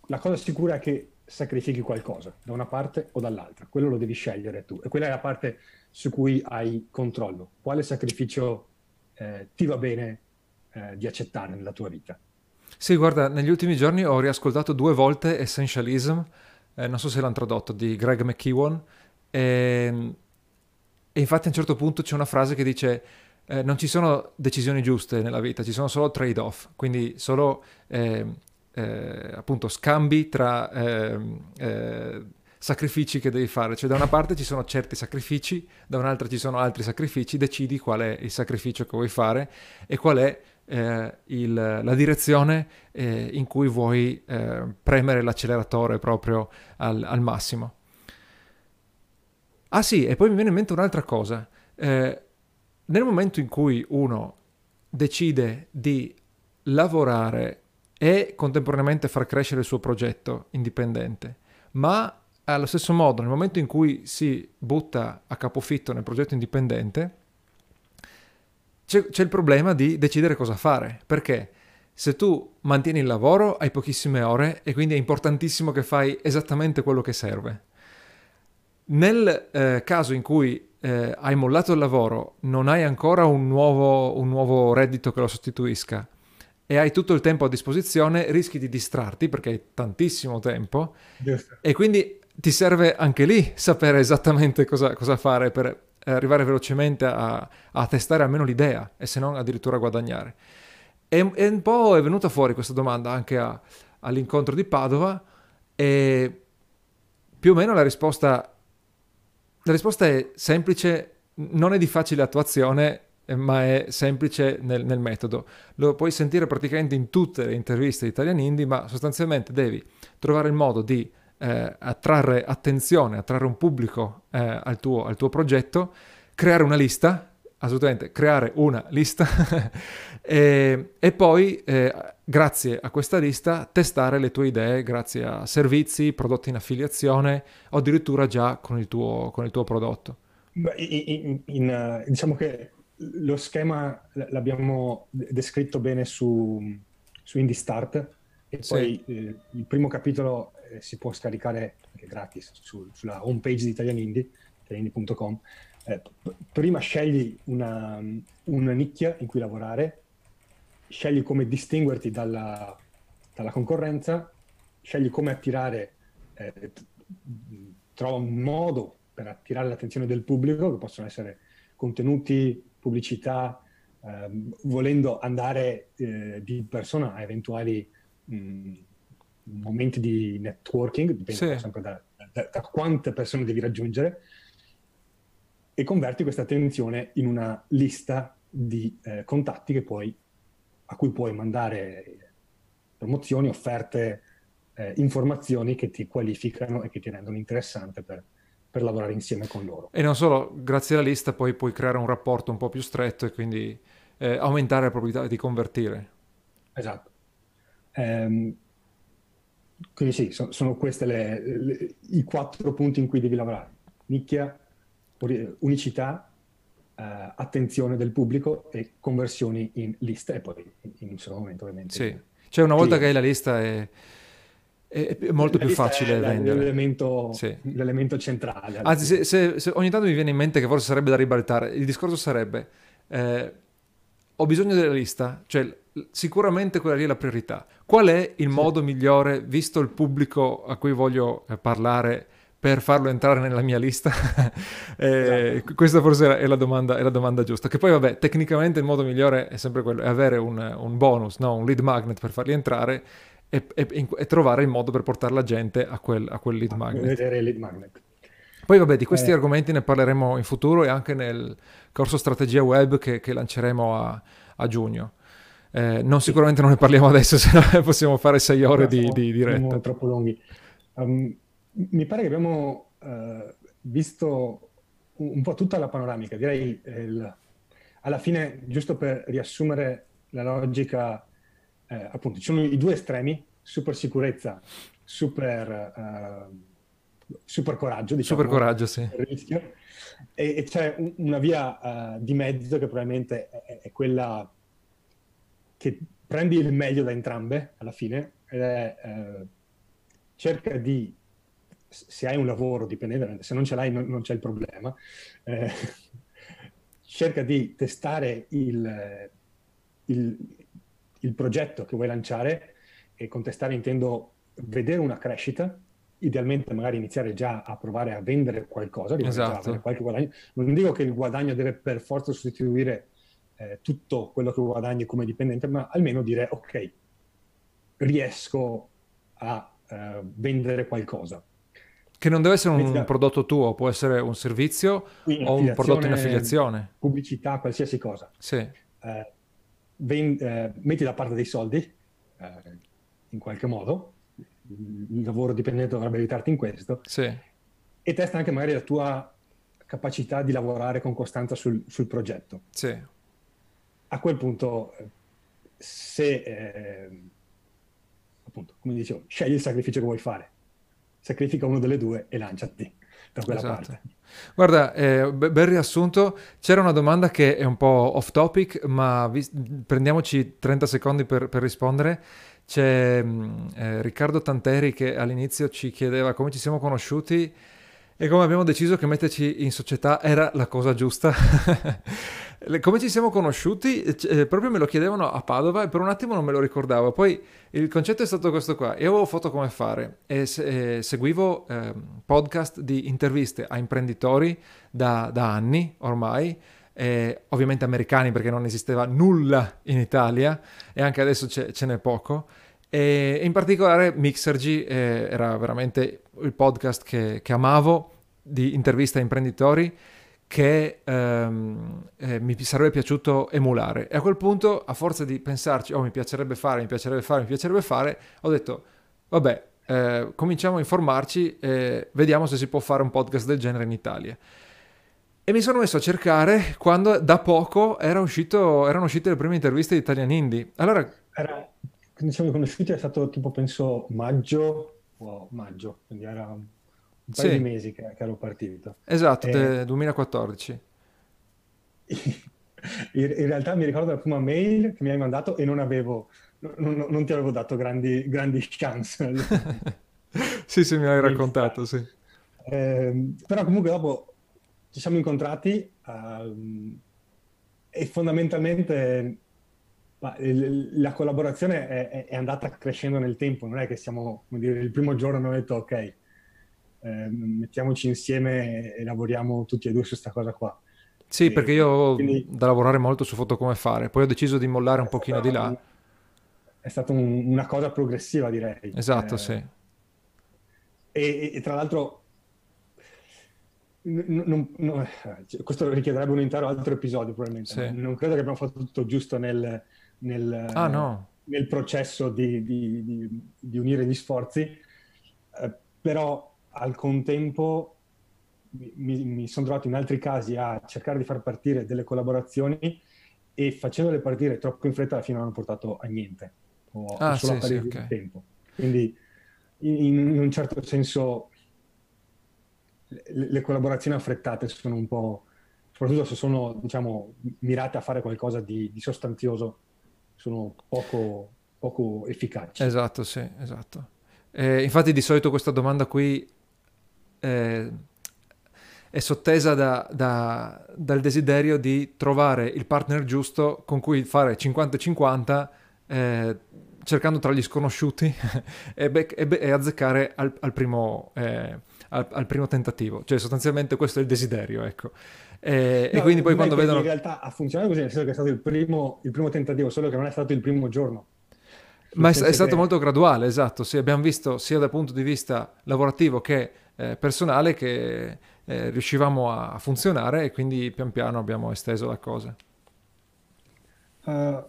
la cosa sicura è che sacrifichi qualcosa da una parte o dall'altra, quello lo devi scegliere tu e quella è la parte su cui hai controllo. Quale sacrificio eh, ti va bene eh, di accettare nella tua vita. Sì, guarda, negli ultimi giorni ho riascoltato due volte Essentialism, eh, non so se l'hanno tradotto, di Greg McKeown, e, ehm, e, infatti a un certo punto c'è una frase che dice eh, non ci sono decisioni giuste nella vita, ci sono solo trade-off, quindi solo eh, eh appunto scambi tra ehm, eh, sacrifici che devi fare, cioè da una parte ci sono certi sacrifici, da un'altra ci sono altri sacrifici, decidi qual è il sacrificio che vuoi fare e qual è eh, il, la direzione eh, in cui vuoi eh, premere l'acceleratore proprio al, al, massimo. Ah sì, e poi mi viene in mente un'altra cosa. Eh, nel momento in cui uno decide di lavorare e contemporaneamente far crescere il suo progetto indipendente, ma allo stesso modo nel momento in cui si butta a capofitto nel progetto indipendente, c'è, c'è il problema di decidere cosa fare, perché se tu mantieni il lavoro hai pochissime ore e quindi è importantissimo che fai esattamente quello che serve. Nel eh, caso in cui eh, hai mollato il lavoro, non hai ancora un nuovo, un nuovo, reddito che lo sostituisca e hai tutto il tempo a disposizione, rischi di distrarti perché hai tantissimo tempo Giusto. e quindi ti serve anche lì sapere esattamente cosa, cosa fare per arrivare velocemente a, a, testare almeno l'idea e se non addirittura guadagnare. E, e un po' è venuta fuori questa domanda anche a, all'incontro di Padova e più o meno la risposta, la risposta è semplice, non è di facile attuazione ma è semplice nel, nel, metodo. Lo puoi sentire praticamente in tutte le interviste di Italian Indie, ma sostanzialmente devi trovare il modo di eh, attrarre attenzione, attrarre un pubblico eh, al, tuo, al, tuo, progetto, creare una lista, assolutamente creare una lista e, e, poi eh, grazie a questa lista testare le tue idee grazie a servizi, prodotti in affiliazione o addirittura già con il tuo, con il tuo prodotto. In, in, in, diciamo che lo schema l'abbiamo descritto bene su, su Indie Start e poi sì. eh, il primo capitolo eh, si può scaricare anche gratis su, sulla home page di Italian Indie, italianindie.com. Eh, p- prima scegli una, una, nicchia in cui lavorare, scegli come distinguerti dalla, dalla concorrenza, scegli come attirare, eh, trova un modo per attirare l'attenzione del pubblico, che possono essere contenuti, pubblicità, ehm, volendo andare eh, di persona a eventuali mh, momenti di networking, dipende sì. sempre da, da, da, quante persone devi raggiungere, e converti questa attenzione in una lista di eh, contatti puoi, a cui puoi mandare promozioni, offerte, eh, informazioni che ti qualificano e che ti rendono interessante per, per lavorare insieme con loro. E non solo, grazie alla lista poi puoi creare un rapporto un po' più stretto e quindi eh, aumentare la probabilità di convertire. Esatto. Um, quindi sì, so, sono questi i quattro punti in cui devi lavorare. Nicchia, unicità, uh, attenzione del pubblico e conversioni in lista e poi in un solo momento ovviamente. Sì, cioè una volta che hai la lista è, è molto la più facile è vendere. L'elemento, sì. l'elemento centrale. Anzi, se, se, se ogni tanto mi viene in mente che forse sarebbe da ribaltare, il discorso sarebbe... Eh, ho bisogno della lista, cioè sicuramente quella lì è la priorità. Qual è il sì. modo migliore, visto il pubblico a cui voglio eh, parlare, per farlo entrare nella mia lista? eh, esatto. Questa forse è la, domanda, è la, domanda, giusta. Che poi, vabbè, tecnicamente il modo migliore è sempre quello, è avere un, un bonus, no? un lead magnet per farli entrare e, e, e, trovare il modo per portare la gente a quel, a quel lead magnet. Lead magnet. Poi vabbè, di questi eh. argomenti ne parleremo in futuro e anche nel corso strategia web che, che lanceremo a, a giugno. Eh, non, sicuramente non ne parliamo adesso, se no possiamo fare sei ore di, di diretta. troppo lunghi. Um, mi pare che abbiamo uh, visto un, un, po' tutta la panoramica. Direi il, alla fine, giusto per riassumere la logica, eh, appunto, ci sono i due estremi, super sicurezza, super, uh, super coraggio, diciamo. Super coraggio, sì. Rischio. E, e c'è un, una via uh, di mezzo che probabilmente è, è quella che prendi il meglio da entrambe alla fine ed è eh, cerca di se hai un lavoro dipendente, se non ce l'hai non, non c'è il problema, eh, cerca di testare il, il, il progetto che vuoi lanciare e contestare intendo vedere una crescita, idealmente magari iniziare già a provare a vendere qualcosa, esatto. qualche guadagno. Non dico che il guadagno deve per forza sostituire eh, tutto quello che guadagni come dipendente, ma almeno dire ok, riesco a eh, vendere qualcosa. Che non deve essere un Metti prodotto tuo, può essere un servizio o un prodotto in affiliazione. Pubblicità, qualsiasi cosa. Sì. Eh, ven- eh, metti da parte dei soldi, eh, in qualche modo, il lavoro dipendente dovrebbe aiutarti in questo, sì. e testa anche magari la tua capacità di lavorare con costanza sul, sul progetto. Sì. A quel punto, se, eh, appunto, come dicevo, scegli il sacrificio che vuoi fare sacrifica uno delle due e lanciati da quella esatto. parte. Guarda, eh, bel riassunto. C'era una domanda che è un po' off topic, ma vi- prendiamoci 30 secondi per, per rispondere. C'è mm, eh, Riccardo Tanteri che all'inizio ci chiedeva come ci siamo conosciuti e come abbiamo deciso che metterci in società era la cosa giusta. come ci siamo conosciuti? Eh, proprio me lo chiedevano a Padova e per un attimo non me lo ricordavo. Poi il concetto è stato questo qua. Io avevo foto come fare e, se, e seguivo eh, podcast di interviste a imprenditori da, da anni ormai. Eh, ovviamente americani perché non esisteva nulla in Italia e anche adesso ce n'è poco e in particolare Mixergy eh, era veramente il podcast che, che, amavo di interviste a imprenditori che ehm, eh, mi sarebbe piaciuto emulare. E a quel punto, a forza di pensarci, oh mi piacerebbe fare, mi piacerebbe fare, mi piacerebbe fare, ho detto, vabbè, eh, cominciamo a informarci e vediamo se si può fare un podcast del genere in Italia. E mi sono messo a cercare quando da poco era uscito, erano uscite le prime interviste di Italian Indie. Allora... Era, quando siamo conosciuti è stato tipo, penso, maggio, o maggio, quindi era un paio sì. di mesi che, che, ero partito. Esatto, e... 2014. In, in, realtà mi ricordo la prima mail che mi hai mandato e non avevo, non, non ti avevo dato grandi, grandi chance. sì, sì, mi hai raccontato, sì. Eh, però comunque dopo ci siamo incontrati uh, e fondamentalmente la collaborazione è, è, andata crescendo nel tempo, non è che siamo, come dire, il primo giorno abbiamo detto ok, eh, mettiamoci insieme e lavoriamo tutti e due su questa cosa qua. Sì, e, perché io ho quindi, da lavorare molto su foto come fare, poi ho deciso di mollare un pochino di là. È stata un, una cosa progressiva, direi. Esatto, eh, sì. E, e, tra l'altro non, non, questo richiederebbe un intero altro episodio probabilmente. Sì. Non credo che abbiamo fatto tutto giusto nel, nel, ah, no. nel processo di, di, di, di, unire gli sforzi, eh, però al contempo mi, mi, sono trovato in altri casi a cercare di far partire delle collaborazioni e facendole partire troppo in fretta alla fine non hanno portato a niente, o ah, solo sì, a sì, okay. tempo. Quindi in, in, un certo senso le, le collaborazioni affrettate sono un po', soprattutto se sono diciamo, mirate a fare qualcosa di, di sostanzioso, sono poco, poco efficaci. Esatto, sì, esatto. Eh, infatti di solito questa domanda qui eh, è sottesa da, da, dal desiderio di trovare il partner giusto con cui fare 50-50 eh, cercando tra gli sconosciuti e, be- e, be- e, azzeccare al, al, primo, eh, al, al, primo, tentativo. Cioè sostanzialmente questo è il desiderio, ecco. E, no, e quindi poi quando vedono... In realtà ha funzionato così, nel senso che è stato il primo, il primo tentativo, solo che non è stato il primo giorno. Ma è, è, stato molto graduale, esatto. Sì, abbiamo visto sia dal punto di vista lavorativo che eh, personale che eh, riuscivamo a, funzionare e quindi pian piano abbiamo esteso la cosa. Uh,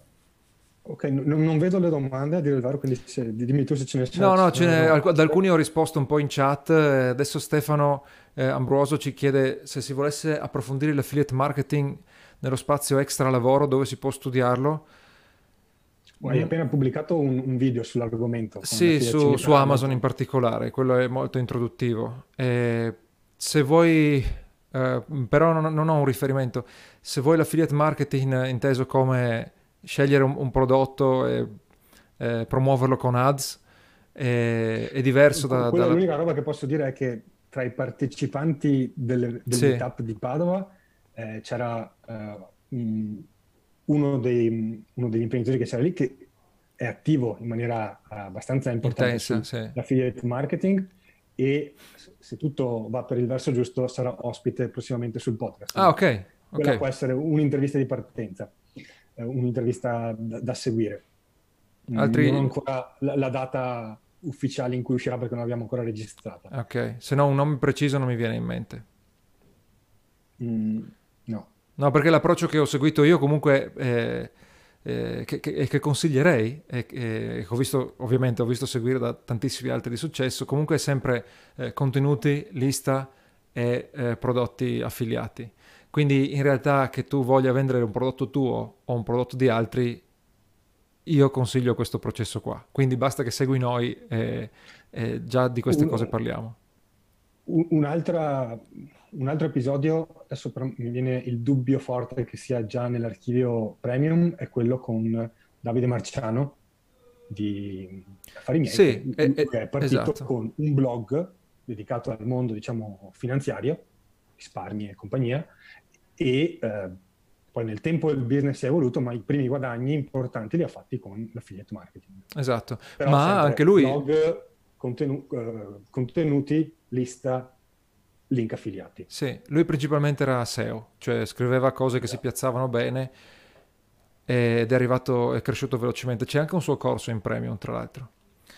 ok, n- non vedo le domande a dire il vero, quindi se, dimmi tu se ce ne sono. No, no, ce ne, ad alcuni ho risposto un po' in chat. Adesso Stefano eh, Ambroso ci chiede se si volesse approfondire l'affiliate marketing nello spazio extra lavoro dove si può studiarlo. Hai mm. appena pubblicato un, un video sull'argomento. Sì, su, su, Amazon in particolare, quello è molto introduttivo. E se vuoi, eh, però non, non, ho un riferimento, se vuoi l'affiliate marketing inteso come scegliere un, un prodotto e eh, promuoverlo con ads, è, è diverso da... Quella dalla... L'unica roba che posso dire è che tra i partecipanti del, del sì. meetup di Padova eh, c'era uh, uno, dei, uno, degli imprenditori che c'era lì che è attivo in maniera abbastanza importante Intensa, sì. l'affiliate marketing e se tutto va per il verso giusto sarà ospite prossimamente sul podcast. Ah, ok. Quella okay. può essere un'intervista di partenza, eh, un'intervista da, da seguire. Altri... Non ho ancora la, la, data ufficiale in cui uscirà perché non l'abbiamo ancora registrata. Ok, se no un nome preciso non mi viene in mente. Mm, no. Perché l'approccio che ho seguito io comunque eh, eh, che, che, che, consiglierei e che ho visto, ovviamente ho visto seguire da tantissimi altri di successo, comunque è sempre eh, contenuti, lista e eh, prodotti affiliati. Quindi in realtà che tu voglia vendere un prodotto tuo o un prodotto di altri, io consiglio questo processo qua. Quindi basta che segui noi e, e già di queste cose parliamo. Un'altra un altro episodio, adesso però mi viene il dubbio forte che sia già nell'archivio premium, è quello con Davide Marciano di Affari Miei, sì, che è, è partito esatto. con un blog dedicato al mondo, diciamo, finanziario, risparmi e compagnia, e eh, poi nel tempo il business si è evoluto, ma i primi guadagni importanti li ha fatti con l'affiliate marketing. Esatto, Però ma anche lui... Blog, contenu- uh, contenuti, lista, link affiliati. Sì, lui principalmente era SEO, cioè scriveva cose che si piazzavano bene ed è arrivato, è cresciuto velocemente. C'è anche un suo corso in premium, tra l'altro.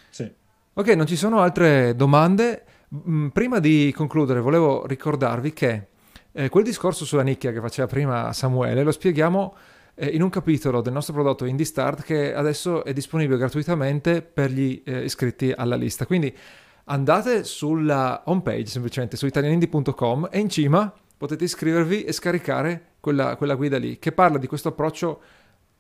Sì. Ok, non ci sono altre domande. Prima di concludere, volevo ricordarvi che eh, quel discorso sulla nicchia che faceva prima Samuele lo spieghiamo eh, in un capitolo del nostro prodotto Indie Start che adesso è disponibile gratuitamente per gli eh, iscritti alla lista. Quindi andate sulla homepage semplicemente su italianindie.com e in cima potete iscrivervi e scaricare quella, quella guida lì che parla di questo approccio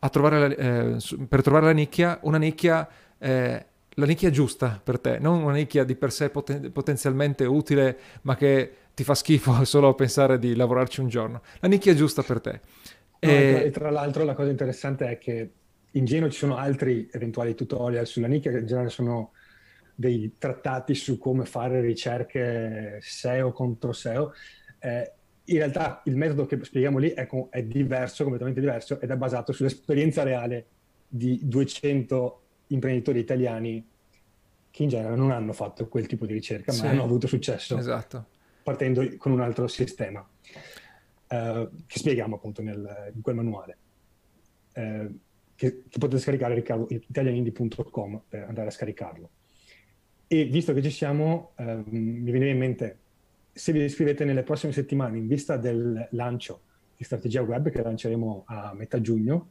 trovare la, eh, per trovare la nicchia, una nicchia, eh, la nicchia giusta per te, non una nicchia di per sé poten- potenzialmente utile ma che ti fa schifo solo pensare di lavorarci un giorno. La nicchia giusta per te. No, e... e tra l'altro la cosa interessante è che in genere ci sono altri eventuali tutorial sulla nicchia che in genere sono dei trattati su come fare ricerche SEO contro SEO. Eh, in realtà il metodo che spieghiamo lì è, è, diverso, completamente diverso, ed è basato sull'esperienza reale di 200 imprenditori italiani che in genere non hanno fatto quel tipo di ricerca, sì, ma hanno avuto successo esatto. partendo con un altro sistema, eh, che spieghiamo appunto nel, in quel manuale. Eh, che, che, potete scaricare italianindi.com per andare a scaricarlo. E visto che ci siamo, eh, mi viene in mente, se vi iscrivete nelle prossime settimane in vista del lancio di strategia web che lanceremo a metà giugno,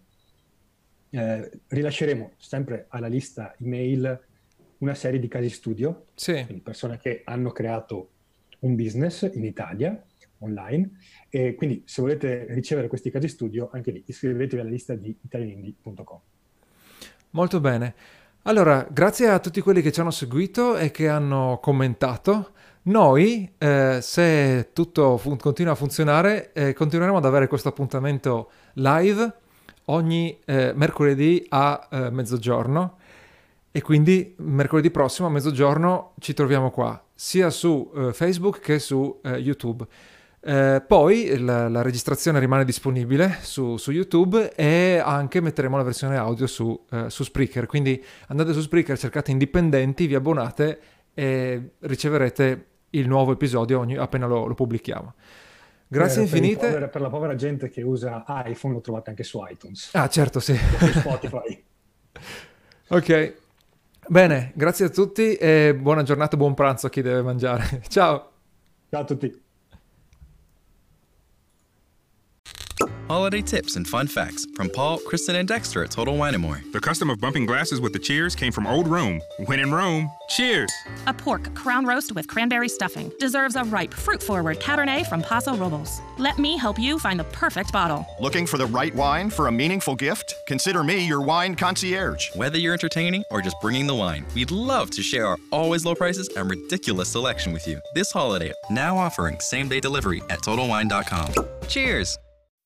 eh, rilasceremo sempre alla lista email una serie di casi studio, sì. persone che hanno creato un business in Italia online e quindi se volete ricevere questi casi studio anche lì iscrivetevi alla lista di italianindi.com. Molto bene. Allora, grazie a tutti quelli che ci hanno seguito e che hanno commentato. Noi, eh, se tutto fun- continua a funzionare, eh, continueremo ad avere questo appuntamento live ogni eh, mercoledì a eh, mezzogiorno e quindi mercoledì prossimo a mezzogiorno ci troviamo qua, sia su eh, Facebook che su eh, YouTube. Eh, poi la, la, registrazione rimane disponibile su, su, YouTube e anche metteremo la versione audio su, eh, su, Spreaker. Quindi andate su Spreaker, cercate indipendenti, vi abbonate e riceverete il nuovo episodio ogni, appena lo, lo pubblichiamo. Grazie per, infinite. Per, povere, per, la povera gente che usa iPhone lo trovate anche su iTunes. Ah, certo, sì. Spotify. ok. Bene, grazie a tutti e buona giornata, buon pranzo a chi deve mangiare. Ciao. Ciao a tutti. Holiday tips and fun facts from Paul, Kristen, and Dexter at Total Wine & More. The custom of bumping glasses with the cheers came from old Rome. When in Rome, cheers! A pork crown roast with cranberry stuffing deserves a ripe, fruit-forward Cabernet from Paso Robles. Let me help you find the perfect bottle. Looking for the right wine for a meaningful gift? Consider me your wine concierge. Whether you're entertaining or just bringing the wine, we'd love to share our always low prices and ridiculous selection with you. This holiday, now offering same-day delivery at TotalWine.com. Cheers!